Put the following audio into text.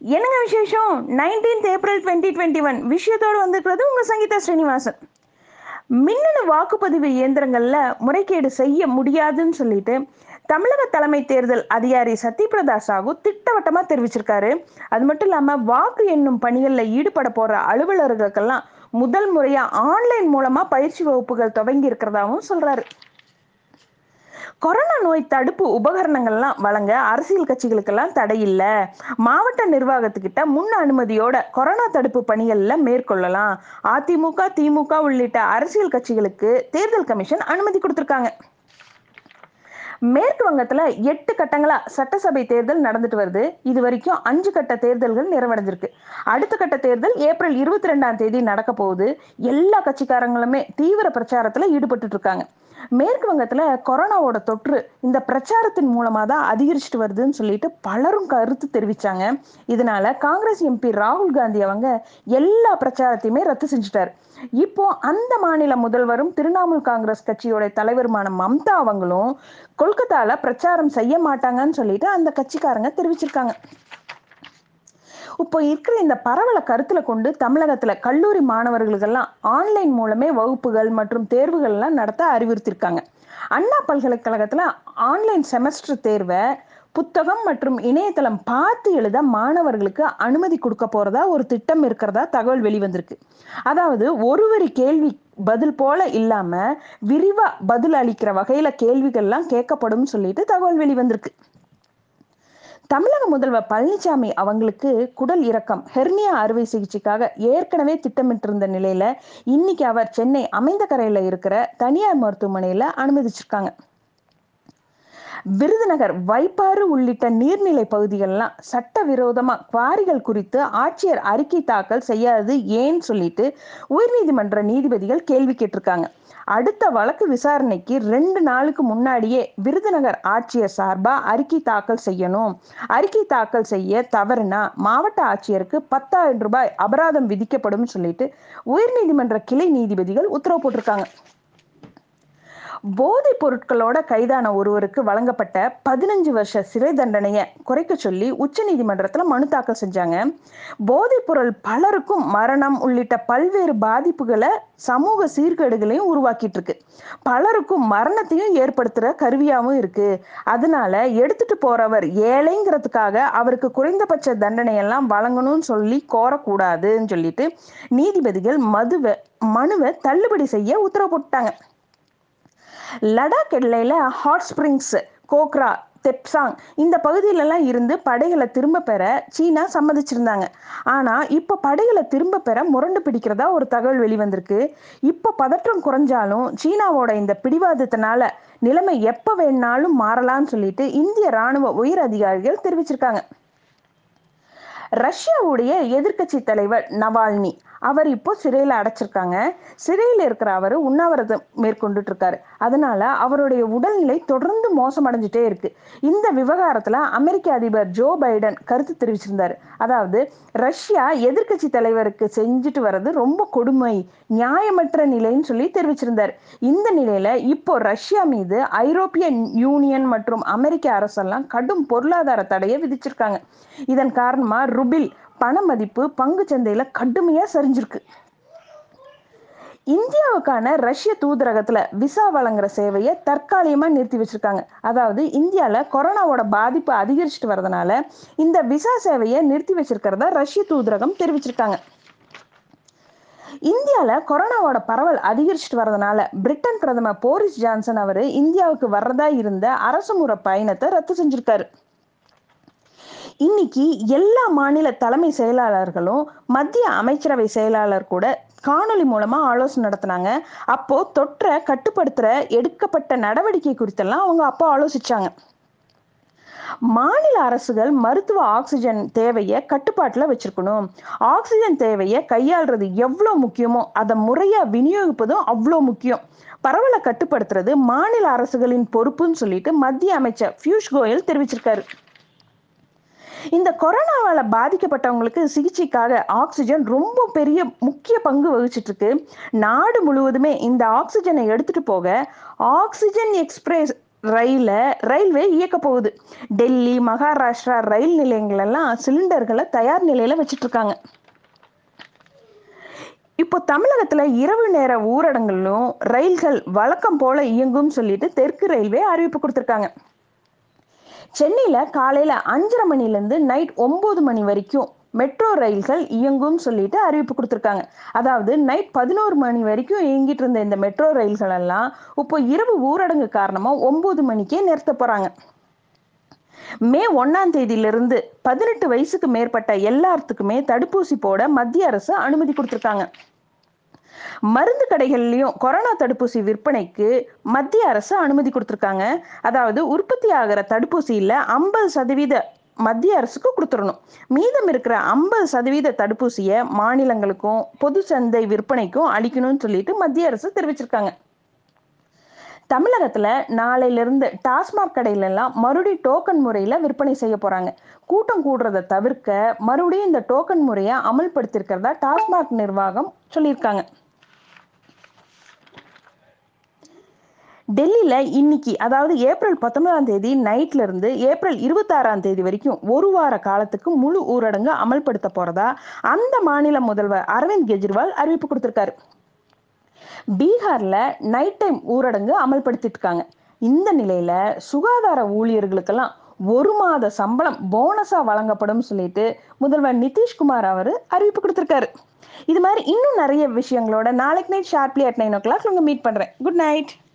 என்னங்க விசேஷம்? Nineteenth April twenty twenty one விஷயத்தோடு வந்திருக்கிறது உங்கள் சங்கீதா ஸ்ரீனிவாசன். மின்னணு வாக்குப்பதிவு இயந்திரங்களில் முறைகேடு செய்ய முடியாதுன்னு சொல்லிட்டு தமிழக தலைமை தேர்தல் அதிகாரி சத்யபிரதா சாகு திட்டவட்டமாக தெரிவிச்சிருக்காரு. அது மட்டும் இல்லாமல் வாக்கு எண்ணும் பணிகளில் ஈடுபட போகிற அலுவலர்களுக்கெல்லாம் முதல் முறையாக ஆன்லைன் மூலமாக பயிற்சி வகுப்புகள் துவங்கி இருக்கிறதாவும் சொல்கிறாரு கொரோனா நோய் தடுப்பு உபகரணங்கள்லாம் வழங்க அரசியல் கட்சிகளுக்கெல்லாம் தடை இல்லை. மாவட்ட நிர்வாகத்துக்கிட்ட முன் அனுமதியோட கொரோனா தடுப்பு பணிகள்ல மேற்கொள்ளலாம். அதிமுக திமுக உள்ளிட்ட அரசியல் கட்சிகளுக்கு தேர்தல் கமிஷன் அனுமதி கொடுத்துருக்காங்க. மேற்கு வங்கத்துல எட்டு கட்டங்களா சட்டசபை தேர்தல் நடந்துட்டு வருது. இது வரைக்கும் அஞ்சு கட்ட தேர்தல்கள் நிறைவடைஞ்சிருக்கு. அடுத்த கட்ட தேர்தல் ஏப்ரல் இருபத்தி ரெண்டாம் தேதி நடக்க போகுது. எல்லா கட்சிக்காரங்களுமே தீவிர பிரச்சாரத்துல ஈடுபட்டு இருக்காங்க. மேற்கு வங்கத்துல கொரோனாவோட தொற்று இந்த பிரச்சாரத்தின் மூலமா தான் அதிகரிச்சுட்டு வருதுன்னு சொல்லிட்டு பலரும் கருத்து தெரிவிச்சாங்க. இதனால காங்கிரஸ் எம்பி ராகுல் காந்தி அவங்க எல்லா பிரச்சாரத்தையுமே ரத்து செஞ்சுட்டாரு. இப்போ அந்த மாநில முதல்வரும் திரிணாமுல் காங்கிரஸ் கட்சியோட தலைவருமான மம்தா அவங்களும் கொல்கத்தால பிரச்சாரம் செய்ய மாட்டாங்கன்னு சொல்லிட்டு அந்த கட்சிக்காரங்க தெரிவிச்சிருக்காங்க. இப்போ இருக்கிற இந்த பரவலை கருத்துல கொண்டு தமிழகத்துல கல்லூரி மாணவர்களுக்கெல்லாம் ஆன்லைன் மூலமே வகுப்புகள் மற்றும் தேர்வுகள் எல்லாம் நடத்த அறிவுறுத்திருக்காங்க. அண்ணா பல்கலைக்கழகத்துல ஆன்லைன் செமஸ்டர் தேர்வை புத்தகம் மற்றும் இணையதளம் பார்த்து எழுத மாணவர்களுக்கு அனுமதி கொடுக்க போறதா ஒரு திட்டம் இருக்கிறதா தகவல் வெளிவந்திருக்கு. அதாவது ஒருவரி கேள்வி பதில் போல இல்லாம விரிவா பதில் அளிக்கிற வகையில கேள்விகள்லாம் கேட்கப்படும் சொல்லிட்டு தகவல் வெளிவந்திருக்கு தமிழக முதல்வர் பழனிசாமி அவங்களுக்கு குடல் இறக்கம் ஹெர்னியா அறுவை சிகிச்சைக்காக ஏற்கனவே திட்டமிட்டிருந்த நிலையில இன்னைக்கு அவர் சென்னை அமைந்த கரையில இருக்கிற தனியார் மருத்துவமனையில அனுமதிச்சிருக்காங்க. விருதுநகர் வைப்பாறு உள்ளிட்ட நீர்நிலை பகுதிகள்லாம் சட்டவிரோதமாக குவாரிகள் குறித்து ஆட்சியர் அறிக்கை தாக்கல் செய்யாது ஏன்னு சொல்லிட்டு உயர்நீதிமன்ற நீதிபதிகள் கேள்வி கேட்டிருக்காங்க. அடுத்த வழக்கு விசாரணைக்கு ரெண்டு நாளுக்கு முன்னாடியே விருதுநகர் ஆட்சியர் சார்பா அறிக்கை தாக்கல் செய்யணும். அறிக்கை தாக்கல் செய்ய தவறுனா மாவட்ட ஆட்சியருக்கு பத்தாயிரம் ரூபாய் அபராதம் விதிக்கப்படும் சொல்லிட்டு உயர்நீதிமன்ற கிளை நீதிபதிகள் உத்தரவு போட்டிருக்காங்க. போதைப் பொருட்களோட கைதான ஒருவருக்கு வழங்கப்பட்ட பதினஞ்சு வருஷ சிறை தண்டனையை குறைக்க சொல்லி உச்ச நீதிமன்றத்துல மனு தாக்கல் செஞ்சாங்க. போதைப் பொருள் பலருக்கும் மரணம் உள்ளிட்ட பல்வேறு பாதிப்புகளை சமூக சீர்கேடுகளையும் உருவாக்கிட்டு இருக்கு பலருக்கும் மரணத்தையும் ஏற்படுத்துற கருவியாவும் இருக்கு. அதனால எடுத்துட்டு போறவர் ஏழைங்கிறதுக்காக அவருக்கு குறைந்தபட்ச தண்டனை எல்லாம் வழங்கணும்னு சொல்லி கோரக்கூடாதுன்னு சொல்லிட்டு நீதிபதிகள் மதுவை மனுவை தள்ளுபடி செய்ய உத்தரவு போட்டாங்க லடாக் எல்லையில் ஹாட் ஸ்ப்ரிங்ஸ் கோக்ரா தெப்சாங் இந்த பகுதியிலலாம் இருந்து படைகளை திரும்ப பெற சீனா சம்மதிச்சிருந்தாங்க. ஆனால் இப்போ படைகளை திரும்ப பெற முரண்டு பிடிக்கிறதா ஒரு தகவல் வெளிவந்திருக்கு. இப்போ பதற்றம் குறைஞ்சாலும் சீனாவோட இந்த பிடிவாதத்தினால நிலைமை எப்போ வேணாலும் மாறலாம்னு சொல்லிட்டு இந்திய ராணுவ உயர் அதிகாரிகள் தெரிவிச்சிருக்காங்க. ரஷ்யாவுடைய எதிர்க்கட்சி தலைவர் நவால்னி அவர் இப்போ சிறையில் அடைச்சிருக்காங்க. சிறையில் இருக்கிற அவர் உண்ணாவிரதம் மேற்கொண்டுட்டு இருக்காரு அதனால அவருடைய உடல்நிலை தொடர்ந்து மோசமடைஞ்சிட்டே இருக்கு. இந்த விவகாரத்தில் அமெரிக்க அதிபர் ஜோ பைடன் கருத்து தெரிவிச்சிருந்தாரு. அதாவது ரஷ்யா எதிர்க்கட்சி தலைவருக்கு செஞ்சுட்டு வர்றது ரொம்ப கொடுமை நியாயமற்ற நிலைன்னு சொல்லி தெரிவிச்சிருந்தார். இந்த நிலையில இப்போ ரஷ்யா மீது ஐரோப்பிய யூனியன் மற்றும் அமெரிக்க அரசெல்லாம் கடும் பொருளாதார தடையை விதிச்சிருக்காங்க. இதன் காரணமா ருபில் பண மதிப்பு பங்கு சந்தையில கடுமையா சரிஞ்சிருக்கு. இந்தியாவுக்கான ரஷ்ய தூதரகத்துல விசா வழங்குற சேவையை தற்காலிகமாக நிறுத்தி வச்சிருக்காங்க. அதாவது இந்தியாவில் கொரோனாவோட பாதிப்பு அதிகரிச்சுட்டு வரதுனால இந்த விசா சேவையை நிறுத்தி வச்சிருக்கிறத ரஷ்ய தூதரகம் தெரிவிச்சிருக்காங்க. இந்தியாவில் கொரோனாவோட பரவல் அதிகரிச்சுட்டு வரதுனால பிரிட்டன் பிரதமர் போரிஸ் ஜான்சன் அவர் இந்தியாவுக்கு வர்றதா இருந்த அரசுமுறை பயணத்தை ரத்து செஞ்சிருக்காரு. இன்னைக்கு எல்லா மாநில தலைமை செயலாளர்களும் மத்திய அமைச்சரவை செயலாளர் கூட காணொலி மூலமா ஆலோசனை நடத்தினாங்க. அப்போ தொற்றை கட்டுப்படுத்துற எடுக்கப்பட்ட நடவடிக்கை குறித்தெல்லாம் அவங்க அப்போ ஆலோசிச்சாங்க. மாநில அரசுகள் மருத்துவ ஆக்சிஜன் தேவையை கட்டுப்பாட்டில் வச்சிருக்கணும். ஆக்சிஜன் தேவையை கையாளுறது எவ்வளோ முக்கியமோ அதை முறையாக விநியோகிப்பதும் அவ்வளோ முக்கியம். பரவலை கட்டுப்படுத்துறது மாநில அரசுகளின் பொறுப்புன்னு சொல்லிட்டு மத்திய அமைச்சர் பியூஷ் கோயல் தெரிவிச்சிருக்காரு. இந்த கொரோனாவால பாதிக்கப்பட்டவங்களுக்கு சிகிச்சைக்காக ஆக்சிஜன் ரொம்ப பெரிய முக்கிய பங்கு வகிச்சிட்டு இருக்கு நாடு முழுவதுமே இந்த ஆக்சிஜனை எடுத்துட்டு போக ஆக்சிஜன் எக்ஸ்பிரஸ் ரயில ரயில்வே இயக்க போகுது. டெல்லி மகாராஷ்டிரா ரயில் நிலையங்கள் எல்லாம் சிலிண்டர்களை தயார் நிலையில வச்சிட்டு இருக்காங்க இப்போ தமிழகத்துல இரவு நேர ஊரடங்களும் ரயில்கள் வழக்கம் போல இயங்கும் சொல்லிட்டு தெற்கு ரயில்வே அறிவிப்பு கொடுத்திருக்காங்க. சென்னையில காலையில அஞ்சரை மணில இருந்து நைட் ஒம்பது மணி வரைக்கும் மெட்ரோ ரயில்கள் இயங்கும் சொல்லிட்டு அறிவிப்பு கொடுத்துருக்காங்க. அதாவது நைட் பதினோரு மணி வரைக்கும் இயங்கிட்டு இருந்த இந்த மெட்ரோ ரயில்கள் எல்லாம் இப்போ இரவு ஊரடங்கு காரணமா ஒம்பது மணிக்கே நிறுத்த போறாங்க. மே ஒன்னாம் தேதியிலிருந்து பதினெட்டு வயசுக்கு மேற்பட்ட எல்லாத்துக்குமே தடுப்பூசி போட மத்திய அரசு அனுமதி கொடுத்துருக்காங்க. மருந்து கடைகள்லயும் கொரோனா தடுப்பூசி விற்பனைக்கு மத்திய அரசு அனுமதி கொடுத்துருக்காங்க. அதாவது உற்பத்தி ஆகிற தடுப்பூசியில ஐம்பது சதவீத மத்திய அரசுக்கு கொடுத்துடணும் மீதம் இருக்கிற ஐம்பது சதவீத தடுப்பூசியை மாநிலங்களுக்கும் பொது சந்தை விற்பனைக்கும் அளிக்கணும்னு சொல்லிட்டு மத்திய அரசு தெரிவிச்சிருக்காங்க. தமிழகத்துல நாளையில இருந்து டாஸ்மாக் கடையில எல்லாம் மறுபடி டோக்கன் முறையில விற்பனை செய்ய போறாங்க. கூட்டம் கூடுறதை தவிர்க்க மறுபடியும் இந்த டோக்கன் முறையை அமல்படுத்தியிருக்கிறதா டாஸ்மாக் நிர்வாகம் சொல்லியிருக்காங்க. டெல்லியில இன்னைக்கு அதாவது ஏப்ரல் பத்தொன்பதாம் தேதி நைட்ல இருந்து ஏப்ரல் இருபத்தாறாம் தேதி வரைக்கும் ஒரு வார காலத்துக்கு முழு ஊரடங்கு அமல்படுத்த போறதா அந்த மாநில முதல்வர் அரவிந்த் கெஜ்ரிவால் அறிவிப்பு கொடுத்திருக்காரு. பீகார்ல நைட் டைம் ஊரடங்கு அமல்படுத்திட்டு இருக்காங்க. இந்த நிலையில சுகாதார ஊழியர்களுக்கெல்லாம் ஒரு மாத சம்பளம் போனஸா வழங்கப்படும் சொல்லிட்டு முதல்வர் நிதிஷ்குமார் அவர் அறிவிப்பு கொடுத்திருக்காரு. இது மாதிரி இன்னும் நிறைய விஷயங்களோட நாளைக்கு night sharply at nine o'clock உங்க மீட் பண்றேன். Good night